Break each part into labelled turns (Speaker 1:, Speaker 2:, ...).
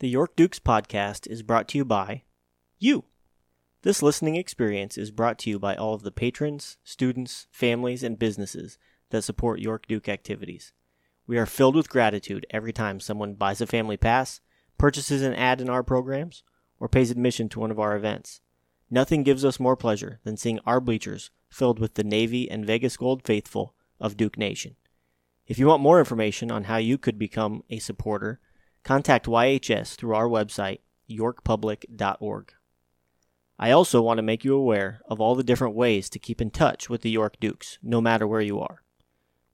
Speaker 1: The York Dukes podcast is brought to you by you. This listening experience is brought to you by all of the patrons, students, families, and businesses that support York Duke activities. We are filled with gratitude every time someone buys a family pass, purchases an ad in our programs, or pays admission to one of our events. Nothing gives us more pleasure than seeing our bleachers filled with the Navy and Vegas Gold faithful of Duke Nation. If you want more information on how you could become a supporter, contact YHS through our website, yorkpublic.org. I also want to make you aware of all the different ways to keep in touch with the York Dukes, no matter where you are.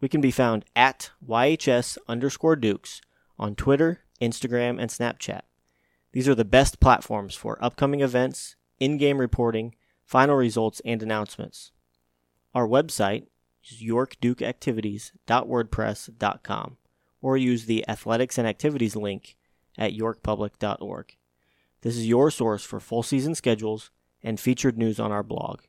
Speaker 1: We can be found at YHS underscore Dukes on Twitter, Instagram, and Snapchat. These are the best platforms for upcoming events, in game reporting, final results, and announcements. Our website is yorkdukeactivities.wordpress.com or use the athletics and activities link at yorkpublic.org. This is your source for full season schedules and featured news on our blog.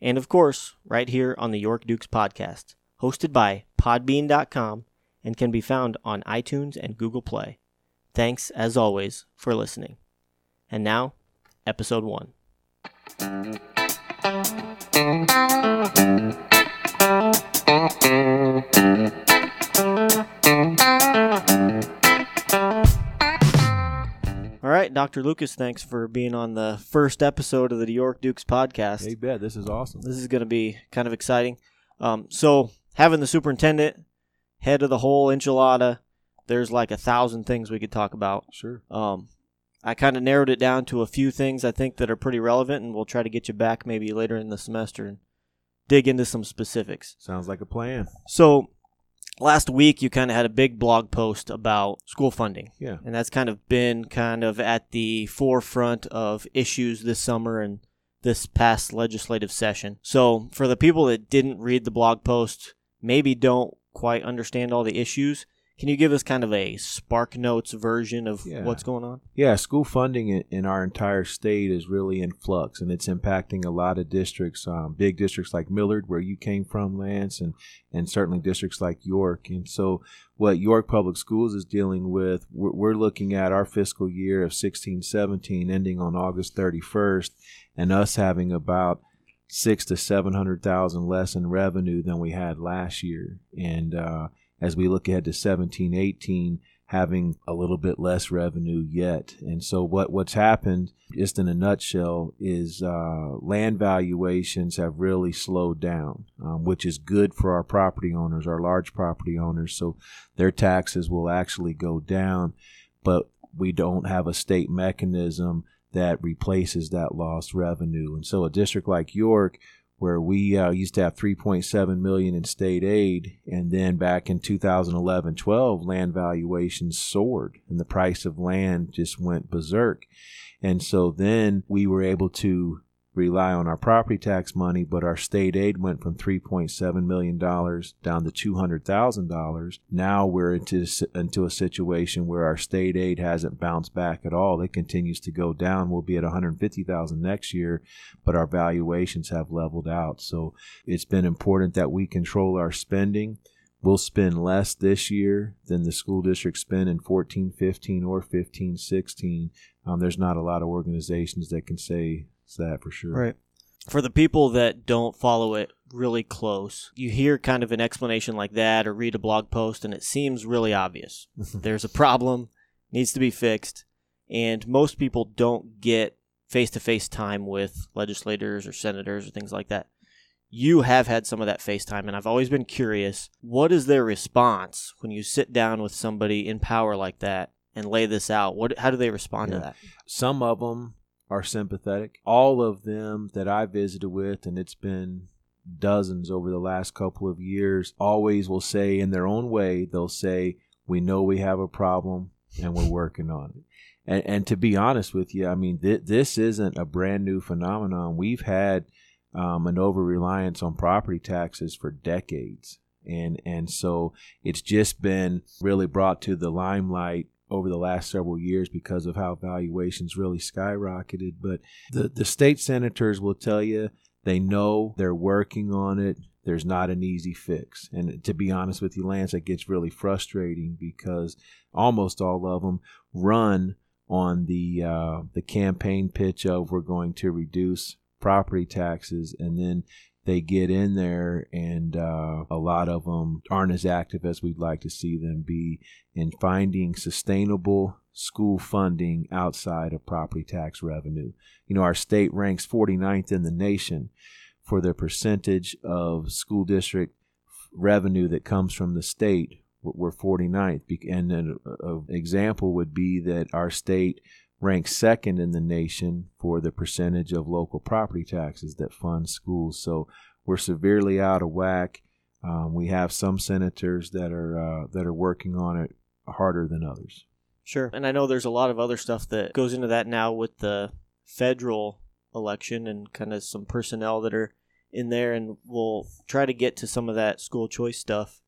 Speaker 1: And of course, right here on the York Dukes podcast, hosted by podbean.com and can be found on iTunes and Google Play. Thanks, as always, for listening. And now, episode one. All right, Dr. Lucas, thanks for being on the first episode of the York Dukes podcast.
Speaker 2: Hey, bet this is awesome.
Speaker 1: This is going to be kind of exciting. Um, so, having the superintendent, head of the whole enchilada, there's like a thousand things we could talk about.
Speaker 2: Sure.
Speaker 1: Um, I kind of narrowed it down to a few things I think that are pretty relevant, and we'll try to get you back maybe later in the semester and dig into some specifics.
Speaker 2: Sounds like a plan.
Speaker 1: So, last week you kind of had a big blog post about school funding.
Speaker 2: Yeah.
Speaker 1: And that's kind of been kind of at the forefront of issues this summer and this past legislative session. So, for the people that didn't read the blog post, maybe don't quite understand all the issues, can you give us kind of a Spark Notes version of
Speaker 2: Yeah.
Speaker 1: what's going on?
Speaker 2: Yeah, school funding in, in our entire state is really in flux, and it's impacting a lot of districts. Um, big districts like Millard, where you came from, Lance, and and certainly districts like York. And so, what York Public Schools is dealing with, we're, we're looking at our fiscal year of 16-17 ending on August 31st, and us having about six to seven hundred thousand less in revenue than we had last year. And uh, as we look ahead to 17, 18, having a little bit less revenue yet. And so what what's happened, just in a nutshell, is uh, land valuations have really slowed down, um, which is good for our property owners, our large property owners. So their taxes will actually go down, but we don't have a state mechanism that replaces that lost revenue. And so a district like York where we uh, used to have 3.7 million in state aid and then back in 2011-12 land valuations soared and the price of land just went berserk. And so then we were able to rely on our property tax money but our state aid went from 3.7 million dollars down to 200,000 dollars now we're into into a situation where our state aid hasn't bounced back at all it continues to go down we'll be at 150,000 next year but our valuations have leveled out. So it's been important that we control our spending. We'll spend less this year than the school district spent in 14, 15, or 15, 16. Um, there's not a lot of organizations that can say that for sure.
Speaker 1: Right. For the people that don't follow it really close, you hear kind of an explanation like that or read a blog post and it seems really obvious. There's a problem, needs to be fixed, and most people don't get face to face time with legislators or senators or things like that. You have had some of that face time, and I've always been curious what is their response when you sit down with somebody in power like that and lay this out? What, how do they respond to that?
Speaker 2: Some of them are sympathetic. All of them that I visited with, and it's been dozens over the last couple of years, always will say in their own way, they'll say, We know we have a problem and we're working on it. And, and to be honest with you, I mean, th- this isn't a brand new phenomenon. We've had um, an over reliance on property taxes for decades. And, and so it's just been really brought to the limelight over the last several years because of how valuations really skyrocketed. But the, the state senators will tell you they know they're working on it. There's not an easy fix. And to be honest with you, Lance, it gets really frustrating because almost all of them run on the uh, the campaign pitch of we're going to reduce property taxes, and then they get in there, and uh, a lot of them aren't as active as we'd like to see them be in finding sustainable school funding outside of property tax revenue. You know, our state ranks 49th in the nation for the percentage of school district revenue that comes from the state. We're 49th. And an example would be that our state ranks second in the nation for the percentage of local property taxes that fund schools. So we're severely out of whack. Um, we have some senators that are uh, that are working on it harder than others.
Speaker 1: Sure. And I know there's a lot of other stuff that goes into that now with the federal election and kind of some personnel that are in there. And we'll try to get to some of that school choice stuff,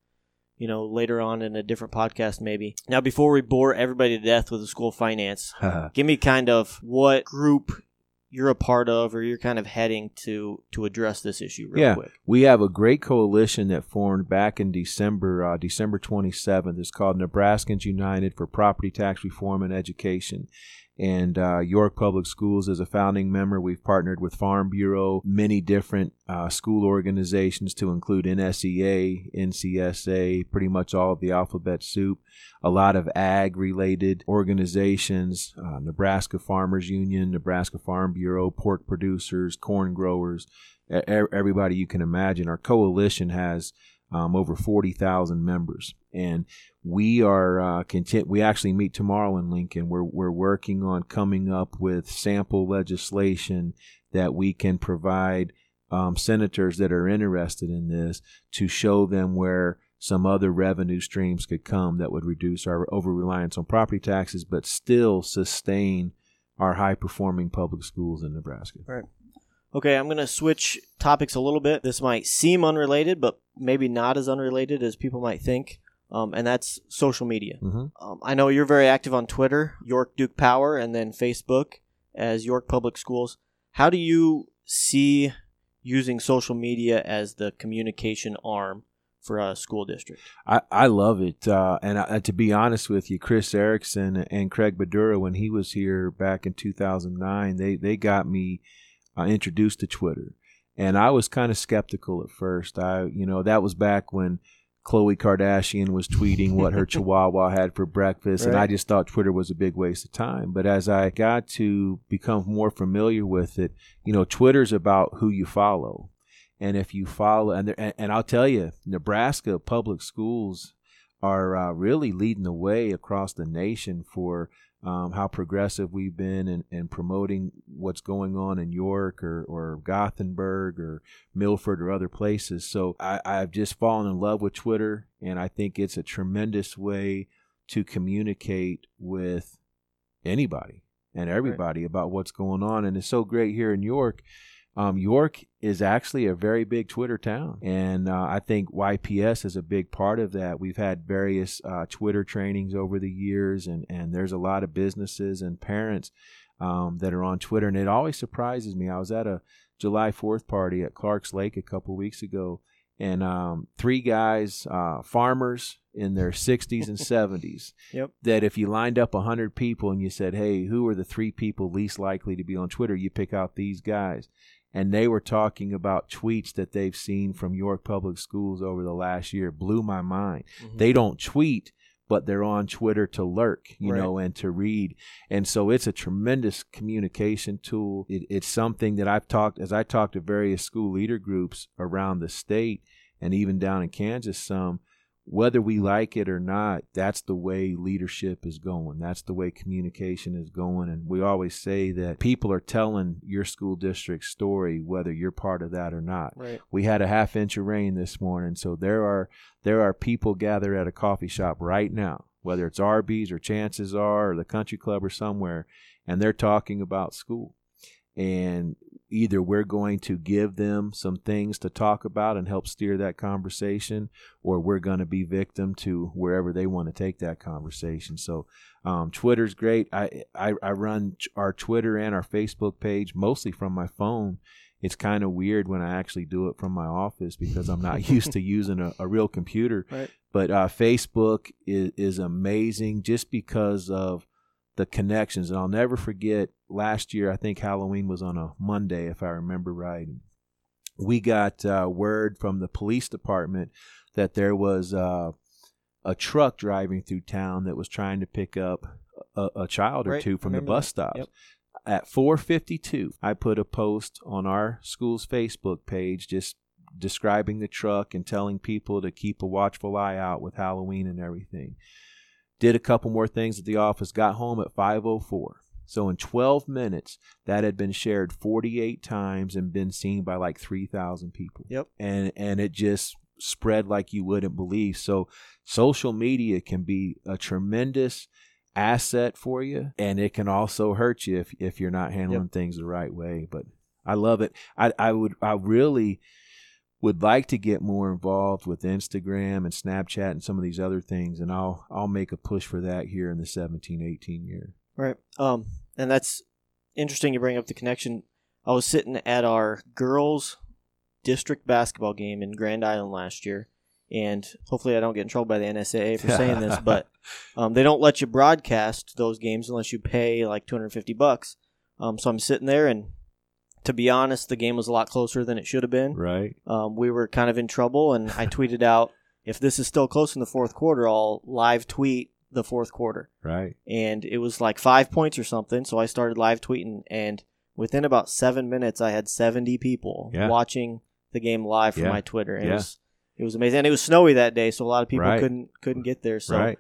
Speaker 1: you know, later on in a different podcast, maybe. Now, before we bore everybody to death with the school finance, give me kind of what group you're a part of or you're kind of heading to to address this issue real
Speaker 2: yeah,
Speaker 1: quick.
Speaker 2: We have a great coalition that formed back in December, uh, December 27th. It's called Nebraskans United for Property Tax Reform and Education and uh, York Public Schools is a founding member. We've partnered with Farm Bureau, many different uh, school organizations to include NSEA, NCSA, pretty much all of the alphabet soup, a lot of ag related organizations, uh, Nebraska Farmers Union, Nebraska Farm Bureau, pork producers, corn growers, everybody you can imagine. Our coalition has um, over 40,000 members. And we are uh, content. We actually meet tomorrow in Lincoln. We're, we're working on coming up with sample legislation that we can provide um, senators that are interested in this to show them where some other revenue streams could come that would reduce our over reliance on property taxes, but still sustain our high performing public schools in Nebraska.
Speaker 1: Right. Okay, I'm going to switch topics a little bit. This might seem unrelated, but maybe not as unrelated as people might think. Um, and that's social media. Mm-hmm. Um, I know you're very active on Twitter, York Duke Power, and then Facebook as York Public Schools. How do you see using social media as the communication arm for a school district?
Speaker 2: I, I love it. Uh, and I, to be honest with you, Chris Erickson and Craig Badura, when he was here back in 2009, they, they got me uh, introduced to Twitter. And I was kind of skeptical at first. I, you know, that was back when Khloe Kardashian was tweeting what her chihuahua had for breakfast, right. and I just thought Twitter was a big waste of time. But as I got to become more familiar with it, you know, Twitter's about who you follow, and if you follow, and and, and I'll tell you, Nebraska public schools are uh, really leading the way across the nation for um, how progressive we've been in, in, promoting what's going on in York or, or Gothenburg or Milford or other places. So I, I've just fallen in love with Twitter, and I think it's a tremendous way to communicate with anybody and everybody right. about what's going on. And it's so great here in York um, York is actually a very big Twitter town, and uh, I think YPS is a big part of that. We've had various uh, Twitter trainings over the years, and and there's a lot of businesses and parents um, that are on Twitter, and it always surprises me. I was at a July Fourth party at Clark's Lake a couple weeks ago, and um, three guys, uh, farmers in their 60s and 70s.
Speaker 1: Yep.
Speaker 2: That if you lined up 100 people and you said, hey, who are the three people least likely to be on Twitter, you pick out these guys and they were talking about tweets that they've seen from York Public Schools over the last year. Blew my mind. Mm-hmm. They don't tweet, but they're on Twitter to lurk, you right. know, and to read. And so it's a tremendous communication tool. It, it's something that I've talked, as I talked to various school leader groups around the state and even down in Kansas some, whether we like it or not, that's the way leadership is going. That's the way communication is going. And we always say that people are telling your school district story, whether you're part of that or not.
Speaker 1: Right.
Speaker 2: We had a half inch of rain this morning, so there are there are people gathered at a coffee shop right now, whether it's Arby's or Chances Are or the country club or somewhere, and they're talking about school. And either we're going to give them some things to talk about and help steer that conversation, or we're going to be victim to wherever they want to take that conversation. So, um, Twitter's great. I, I, I run our Twitter and our Facebook page mostly from my phone. It's kind of weird when I actually do it from my office because I'm not used to using a, a real computer.
Speaker 1: Right.
Speaker 2: But uh, Facebook is, is amazing just because of the connections. And I'll never forget last year. I think Halloween was on a Monday, if I remember right. We got uh, word from the police department that there was uh, a truck driving through town that was trying to pick up a, a child or
Speaker 1: Right,
Speaker 2: two from the bus stops.
Speaker 1: Yep.
Speaker 2: At 4:52, I put a post on our school's Facebook page just describing the truck and telling people to keep a watchful eye out with Halloween and everything. Did a couple more things at the office, got home at 5:04. So in 12 minutes, that had been shared 48 times and been seen by like 3,000 people.
Speaker 1: Yep.
Speaker 2: And and it just spread like you wouldn't believe. So social media can be a tremendous asset for you and it can also hurt you if if you're not handling things the right way. But I love it. I I would I really would like to get more involved with Instagram and Snapchat and some of these other things and I'll I'll make a push for that here in the 17 18 year.
Speaker 1: Right. Um, and that's interesting you bring up the connection. I was sitting at our girls' district basketball game in Grand Island last year, and hopefully I don't get in trouble by the NSAA for saying this, but um, they don't let you broadcast those games unless you pay like 250 bucks. Um, so I'm sitting there, and to be honest, the game was a lot closer than it should have been.
Speaker 2: right?
Speaker 1: Um, we were kind of in trouble, and I tweeted out, if this is still close in the fourth quarter, I'll live tweet the fourth quarter
Speaker 2: Right.
Speaker 1: and it was like five points or something. So I started live tweeting, and within about seven minutes, I had seventy people
Speaker 2: Yeah.
Speaker 1: watching the game live from
Speaker 2: Yeah.
Speaker 1: my Twitter. It
Speaker 2: Yeah.
Speaker 1: was it was amazing, and it was snowy that day, so a lot of people
Speaker 2: Right.
Speaker 1: couldn't couldn't get there. So
Speaker 2: Right.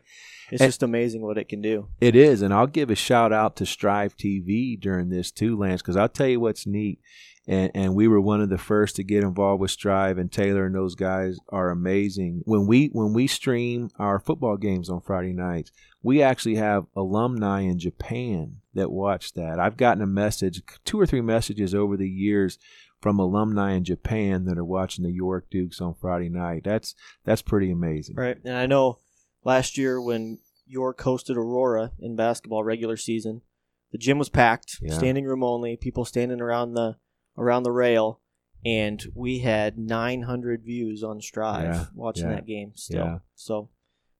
Speaker 1: It's
Speaker 2: And-
Speaker 1: just amazing what it can do.
Speaker 2: It is, and I'll give a shout out to Striv TV during this too, Lance, because I'll tell you what's neat. And, and we were one of the first to get involved with Striv, and Taylor and those guys are amazing. When we when we stream our football games on Friday nights, we actually have alumni in Japan that watch that. I've gotten a message, two or three messages over the years from alumni in Japan that are watching the York Dukes on Friday night. That's that's pretty amazing.
Speaker 1: Right, and I know last year when York hosted Aurora in basketball regular season, the gym was packed,
Speaker 2: Yeah.
Speaker 1: standing room only, people standing around the around the rail, and we had 900 views on Striv
Speaker 2: Yeah,
Speaker 1: watching
Speaker 2: yeah,
Speaker 1: that game still. So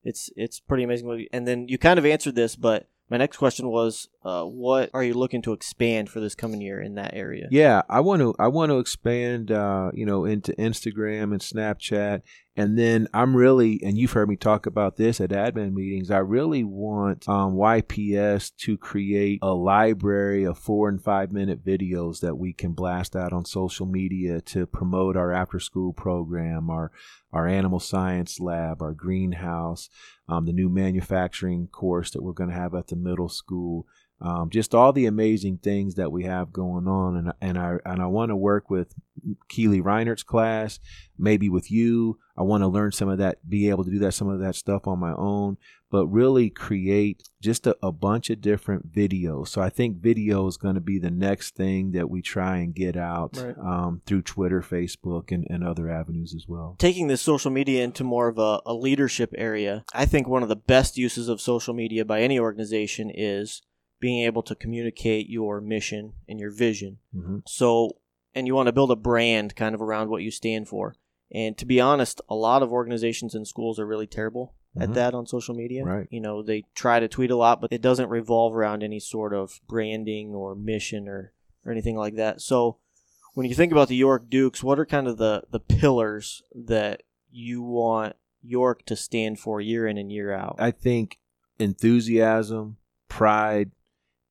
Speaker 1: it's it's pretty amazing. And then you kind of answered this, but my next question was, uh, what are you looking to expand for this coming year in that area?
Speaker 2: Yeah, I want to I want to expand uh, you know into Instagram and Snapchat and then I'm really and you've heard me talk about this at admin meetings. I really want um, YPS to create a library of 4 and 5 minute videos that we can blast out on social media to promote our after school program, our our animal science lab, our greenhouse, um, the new manufacturing course that we're going to have at the middle school um, just all the amazing things that we have going on, and and I and I want to work with Keely Reinert's class, maybe with you. I want to learn some of that, be able to do that, some of that stuff on my own, but really create just a, a bunch of different videos. So I think video is going to be the next thing that we try and get out
Speaker 1: Right.
Speaker 2: um, through Twitter, Facebook, and, and other avenues as well.
Speaker 1: taking this social media into more of a, a leadership area, I think one of the best uses of social media by any organization is being able to communicate your mission and your vision.
Speaker 2: hmm
Speaker 1: So, and you want to build a brand kind of around what you stand for. And to be honest, a lot of organizations and schools are really terrible at
Speaker 2: Mhm.
Speaker 1: that on social media.
Speaker 2: Right.
Speaker 1: You know, they try to tweet a lot, but it doesn't revolve around any sort of branding or mission or, or anything like that. So, when you think about the York Dukes, what are kind of the, the pillars that you want York to stand for year in and year out?
Speaker 2: I think enthusiasm, pride,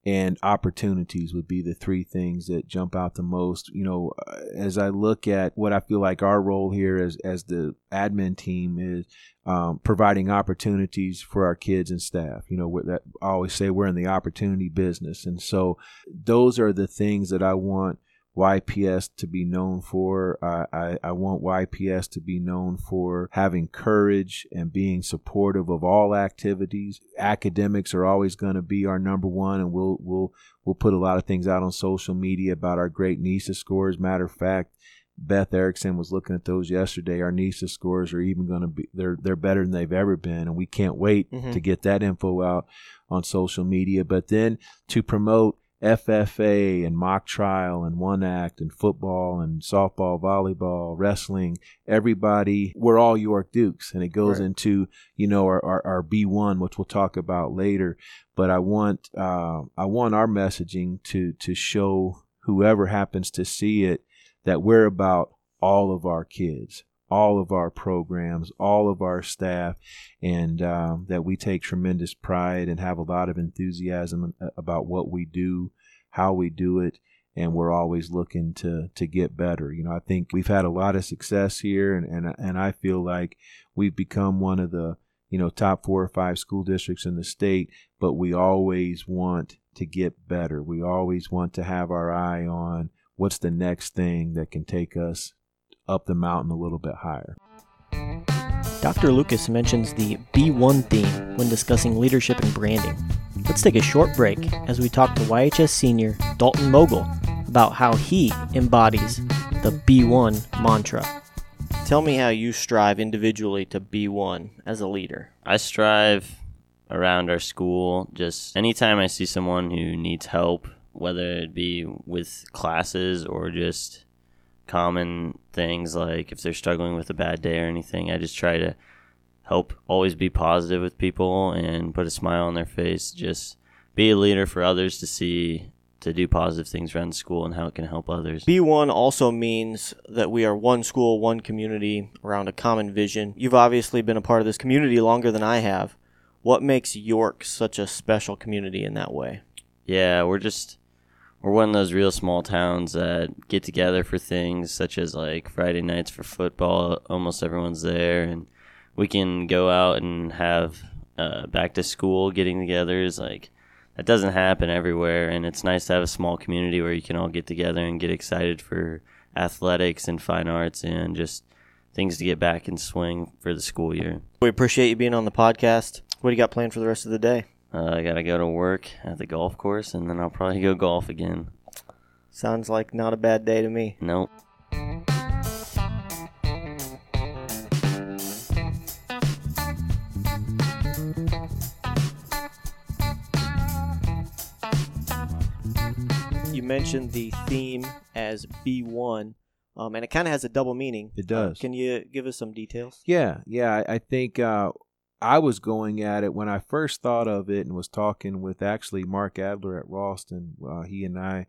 Speaker 2: and opportunities would be the three things that jump out the most. You know, uh, as I look at what I feel like our role here as as the admin team is um, providing opportunities for our kids and staff. You know, that I always say we're in the opportunity business, and so those are the things that I want YPS to be known for. I, I, I want YPS to be known for having courage and being supportive of all activities. Academics are always going to be our number one, and we'll we'll we'll put a lot of things out on social media about our great NeSA scores. Matter of fact. Beth Erickson was looking at those yesterday. Our NeSA scores are even going to be they're they're better than they've ever been, and we can't wait
Speaker 1: Mhm.
Speaker 2: to get that info out on social media. But then to promote FFA and mock trial and one act and football and softball, volleyball, wrestling, everybody, we're all York Dukes. And it goes right. into, you know, our, our, our, B1, which we'll talk about later. But I want, uh, I want our messaging to, to show whoever happens to see it that we're about all of our kids all of our programs, all of our staff, and um, that we take tremendous pride and have a lot of enthusiasm uh, about what we do, how we do it, and we're always looking to to get better. You know, I think we've had a lot of success here, and and and I feel like we've become one of the you know top four or five school districts in the state, but we always want to get better. We always want to have our eye on what's the next thing that can take us up the mountain a little bit higher.
Speaker 1: Dr. Lucas mentions the B1 theme when discussing leadership and branding. Let's take a short break as we talk to YHS senior Dalton Mogul about how he embodies the B1 mantra. Tell me how you strive individually to be one as a leader.
Speaker 3: I strive around our school just anytime I see someone who needs help, whether it be with classes or just common things like if they're struggling with a bad day or anything, I just try to help always be positive with people and put a smile on their face. Just be a leader for others to see to do positive things around school and how it can help others.
Speaker 1: B1 also means that we are one school, one community around a common vision. You've obviously been a part of this community longer than I have. What makes York such a special community in that way?
Speaker 3: Yeah, we're just we're one of those real small towns that get together for things such as like Friday nights for football. Almost everyone's there, and we can go out and have uh, back to school getting togethers. Like that doesn't happen everywhere, and it's nice to have a small community where you can all get together and get excited for athletics and fine arts and just things to get back in swing for the school year.
Speaker 1: We appreciate you being on the podcast. What do you got planned for the rest of the day?
Speaker 3: Uh, I gotta go to work at the golf course, and then I'll probably go golf again.
Speaker 1: Sounds like not a bad day to me.
Speaker 3: Nope.
Speaker 1: You mentioned the theme as B1, um, and it kind of has a double meaning.
Speaker 2: It does.
Speaker 1: Uh, can you give us some details?
Speaker 2: Yeah, yeah. I, I think uh, I was going at it when I first thought of it and was talking with actually Mark Adler at Ralston. Uh, he and I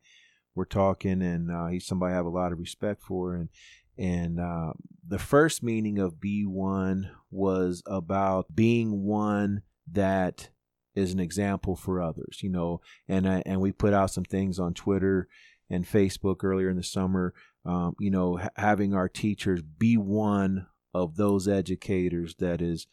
Speaker 2: were talking, and uh, he's somebody I have a lot of respect for. And and uh, the first meaning of B one was about being one that is an example for others, you know. And I, and we put out some things on Twitter and Facebook earlier in the summer. Um, you know, ha- having our teachers be one of those educators that is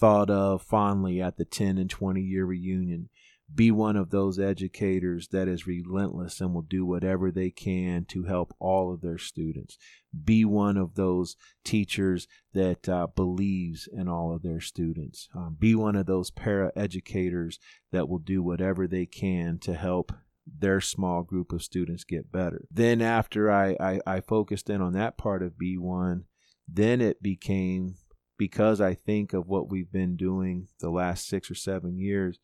Speaker 2: thought of fondly at the 10 and 20 year reunion. Be one of those educators that is relentless and will do whatever they can to help all of their students. Be one of those teachers that uh, believes in all of their students. Um, be one of those para educators that will do whatever they can to help their small group of students get better. Then, after I, I, I focused in on that part of B1, then it became because I think of what we've been doing the last six or seven years,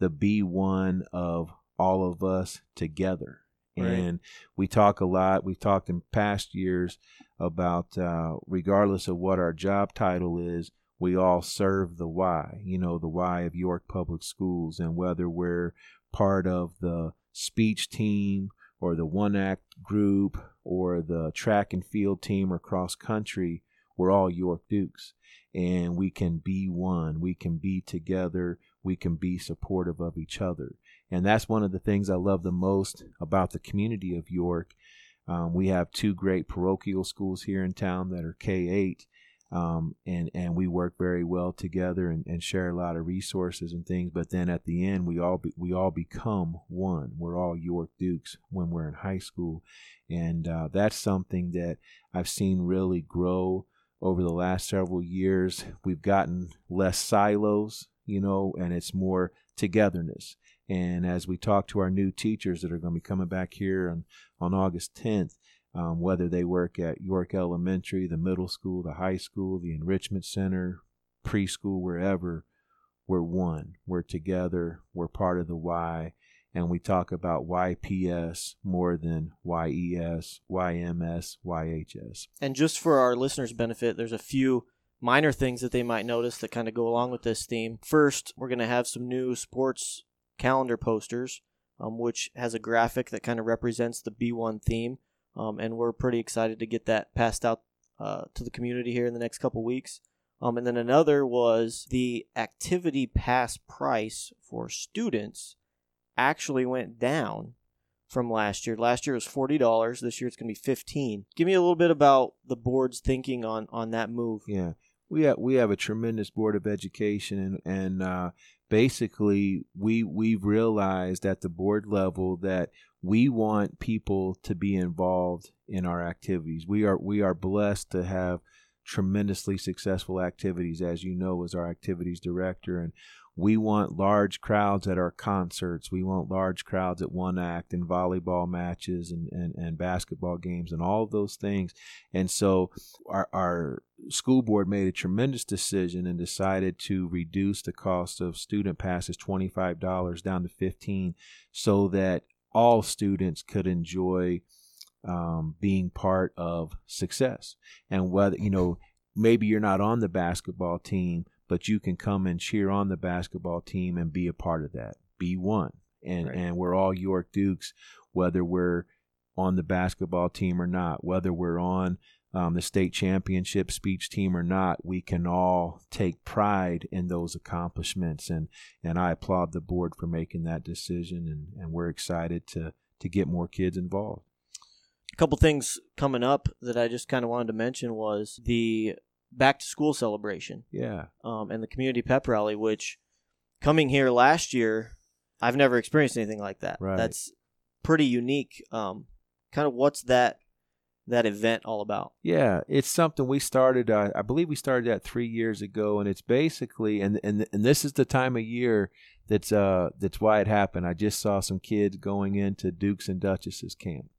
Speaker 2: the be one of all of us together. Right. And we talk a lot, we've talked in past years about uh, regardless of what our job title is, we all serve the why, you know, the why of York Public Schools, and whether we're part of the speech team or the one act group or the track and field team or cross country, we're all York Dukes and we can be one. We can be together. We can be supportive of each other. And that's one of the things I love the most about the community of York. Um, we have two great parochial schools here in town that are K 8. Um, and and we work very well together and, and, share a lot of resources and things. But then at the end, we all be, we all become one. We're all York Dukes when we're in high school, and uh, that's something that I've seen really grow over the last several years. We've gotten less silos, you know, and it's more togetherness. And as we talk to our new teachers that are going to be coming back here on, on August 10th, um, whether they work at York Elementary, the middle school, the high school, the enrichment center, preschool, wherever, we're one. We're together. We're part of the why. And we talk about YPS more than YES, YMS, YHS.
Speaker 1: And just for our listeners' benefit, there's a few minor things that they might notice that kind of go along with this theme. First, we're going to have some new sports calendar posters, um, which has a graphic that kind of represents the B1 theme. Um, and we're pretty excited to get that passed out uh, to the community here in the next couple weeks. Um, and then another was the activity pass price for students actually went down from last year. Last year was forty dollars. This year it's going to be fifteen. Give me a little bit about the board's thinking on on that move.
Speaker 2: Yeah, we have we have a tremendous board of education, and and uh, basically we we've realized at the board level that we want people to be involved in our activities. We are we are blessed to have tremendously successful activities, as you know, as our activities director, and we want large crowds at our concerts. We want large crowds at one act and volleyball matches and, and, and basketball games and all of those things. And so our, our school board made a tremendous decision and decided to reduce the cost of student passes $25 down to 15 so that all students could enjoy um, being part of success. And whether, you know, maybe you're not on the basketball team, but you can come and cheer on the basketball team and be a part of that. Be one. And
Speaker 1: Right.
Speaker 2: and we're all York Dukes, whether we're on the basketball team or not, whether we're on um, the state championship speech team or not, we can all take pride in those accomplishments. And and I applaud the board for making that decision. And, and we're excited to to get more kids involved.
Speaker 1: A couple things coming up that I just kind of wanted to mention was the back to school celebration
Speaker 2: Yeah.
Speaker 1: um, and the community pep rally, which coming here last year, I've never experienced anything like that.
Speaker 2: Right.
Speaker 1: That's pretty unique. Um, kind of what's that that event all about?
Speaker 2: Yeah, it's something we started. Uh, I believe we started that three years ago, and it's basically and and and this is the time of year that's uh that's why it happened. I just saw some kids going into Dukes and Duchesses camp,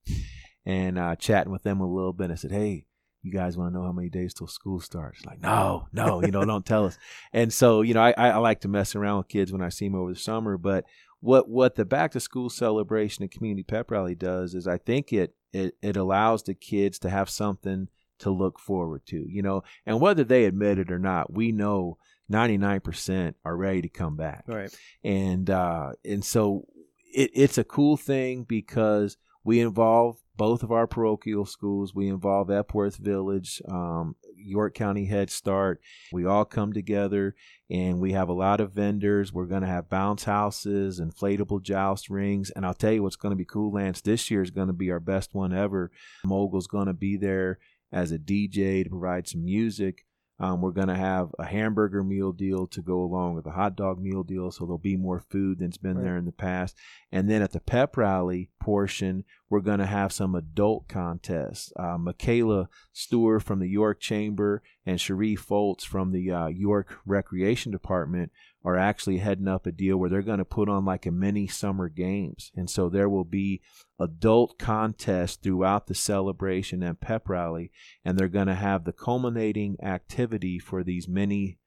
Speaker 2: and uh, chatting with them a little bit. I said, "Hey, you guys want to know how many days till school starts?" Like, no, no, you know, don't tell us. And so, you know, I, I like to mess around with kids when I see them over the summer, but what what the back to school celebration and community pep rally does is I think it it it allows the kids to have something to look forward to, you know, and whether they admit it or not, we know 99% are ready to come back
Speaker 1: Right.
Speaker 2: and uh, and so it, it's a cool thing because we involve both of our parochial schools. We involve Epworth Village, um, York County Head Start. We all come together and we have a lot of vendors. We're going to have bounce houses, inflatable joust rings, and I'll tell you what's going to be cool, Lance. This year is going to be our best one ever. Mogul's going to be there as a DJ to provide some music. Um, we're going to have a hamburger meal deal to go along with a hot dog meal deal, so there'll be more food than's been
Speaker 1: Right.
Speaker 2: there in the past. And then at the pep rally portion, we're going to have some adult contests. Uh, Michaela Stewart from the York Chamber and Cherie Foltz from the uh, York Recreation Department are actually heading up a deal where they're going to put on like a mini summer games. And so there will be adult contests throughout the celebration and pep rally and they're going to have the culminating activity for these mini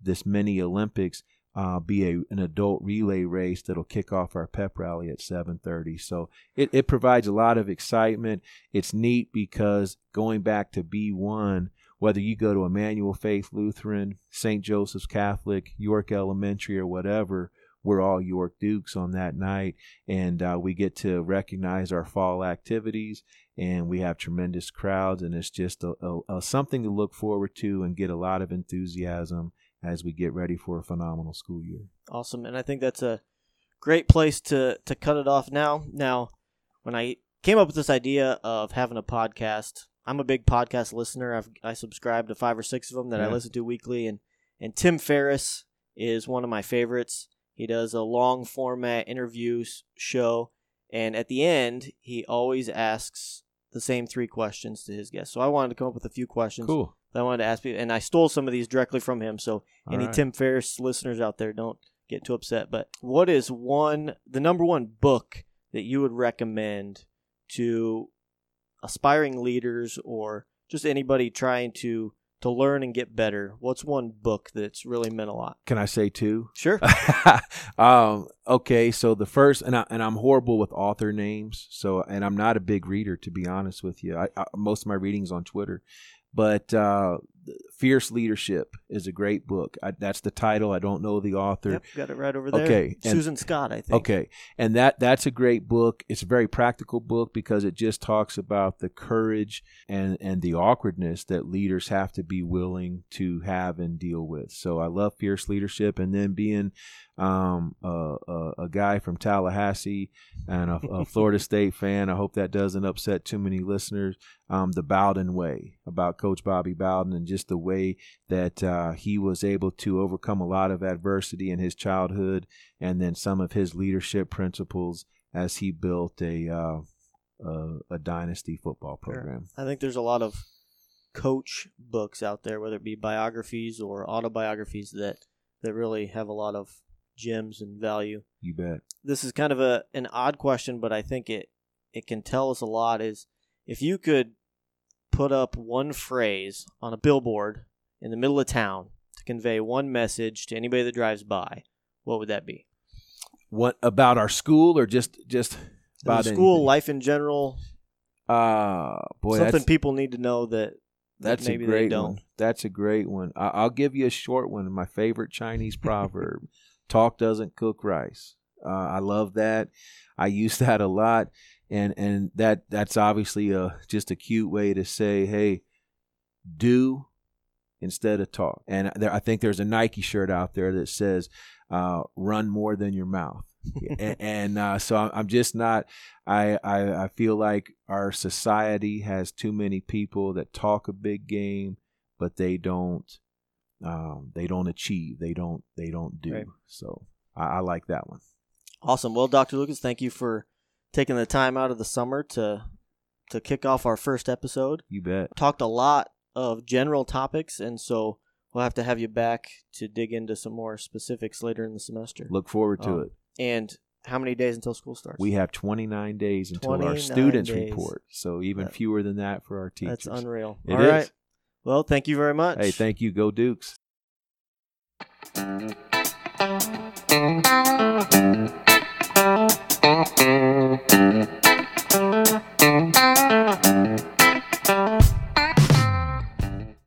Speaker 2: this mini olympics uh, be a, an adult relay race that'll kick off our pep rally at 7.30 so it, it provides a lot of excitement it's neat because going back to b1 whether you go to emmanuel faith lutheran st joseph's catholic york elementary or whatever we're all york dukes on that night and uh, we get to recognize our fall activities and we have tremendous crowds and it's just a, a, a something to look forward to and get a lot of enthusiasm as we get ready for a phenomenal school year
Speaker 1: Awesome, and I think that's a great place to to cut it off now. Now, when I came up with this idea of having a podcast, I'm a big podcast listener. I've I subscribe to five or six of them that I listen to weekly, and and Tim Ferriss is one of my favorites. He does a long format interview show, and at the end, he always asks the same three questions to his guests. So I wanted to come up with a few questions
Speaker 2: cool
Speaker 1: that I wanted to ask you, and I stole some of these directly from him. So
Speaker 2: All
Speaker 1: any
Speaker 2: right.
Speaker 1: Tim Ferriss listeners out there, don't get too upset. But what is one, the number one book that you would recommend to aspiring leaders or just anybody trying to to learn and get better, what's one book that's really meant a lot?
Speaker 2: Can I say two?
Speaker 1: Sure.
Speaker 2: um, okay, so the first, and I, and I'm horrible with author names, so and I'm not a big reader to be honest with you. I, I, most of my readings on Twitter, but uh, Fierce Leadership is a great book. I, that's the title. I don't know the author.
Speaker 1: Yep, got it right over there.
Speaker 2: Okay, and-
Speaker 1: Susan Scott, I think.
Speaker 2: Okay, and that that's a great book. It's a very practical book because it just talks about the courage and and the awkwardness that leaders have to be willing to have and deal with. So I love fierce leadership, and then being um, a, a, a guy from Tallahassee and a, a Florida State fan. I hope that doesn't upset too many listeners. Um, the Bowden way about Coach Bobby Bowden and just the way that uh, he was able to overcome a lot of adversity in his childhood, and then some of his leadership principles as he built a uh, a, a dynasty football
Speaker 1: Sure.
Speaker 2: program.
Speaker 1: I think there's a lot of coach books out there, whether it be biographies or autobiographies that that really have a lot of gems and value.
Speaker 2: You bet.
Speaker 1: This is kind of a an odd question, but I think it it can tell us a lot. Is if you could put up one phrase on a billboard in the middle of town to convey one message to anybody that drives by, what would that be?
Speaker 2: What about our school or just just
Speaker 1: The
Speaker 2: about
Speaker 1: school
Speaker 2: anything?
Speaker 1: life in general,
Speaker 2: Uh boy,
Speaker 1: something people need to know that, that
Speaker 2: that's
Speaker 1: maybe
Speaker 2: a great
Speaker 1: they don't.
Speaker 2: one. That's a great one. I, I'll give you a short one. My favorite Chinese proverb: "Talk doesn't cook rice." Uh, I love that. I use that a lot, and and that that's obviously a just a cute way to say, "Hey, do instead of talk." And there, I think there's a Nike shirt out there that says, uh, "Run more than your mouth." and, and uh, so I'm- I'm just not. I, I I feel like our society has too many people that talk a big game, but they don't. Um, they don't achieve. They don't. They don't do.
Speaker 1: Right.
Speaker 2: So I, I like that one.
Speaker 1: Awesome. Well, Dr. Lucas, thank you for taking the time out of the summer to to kick off our first episode.
Speaker 2: You bet.
Speaker 1: Talked a lot of general topics, and so we'll have to have you back to dig into some more specifics later in the semester.
Speaker 2: Look forward to
Speaker 1: Um,
Speaker 2: it.
Speaker 1: And how many days until school starts?
Speaker 2: We have 29 days until our students
Speaker 1: days.
Speaker 2: report. So even
Speaker 1: That-
Speaker 2: fewer than that for our teachers.
Speaker 1: That's unreal.
Speaker 2: It
Speaker 1: All
Speaker 2: is.
Speaker 1: right. Well, thank you very much.
Speaker 2: Hey, thank you. Go Dukes.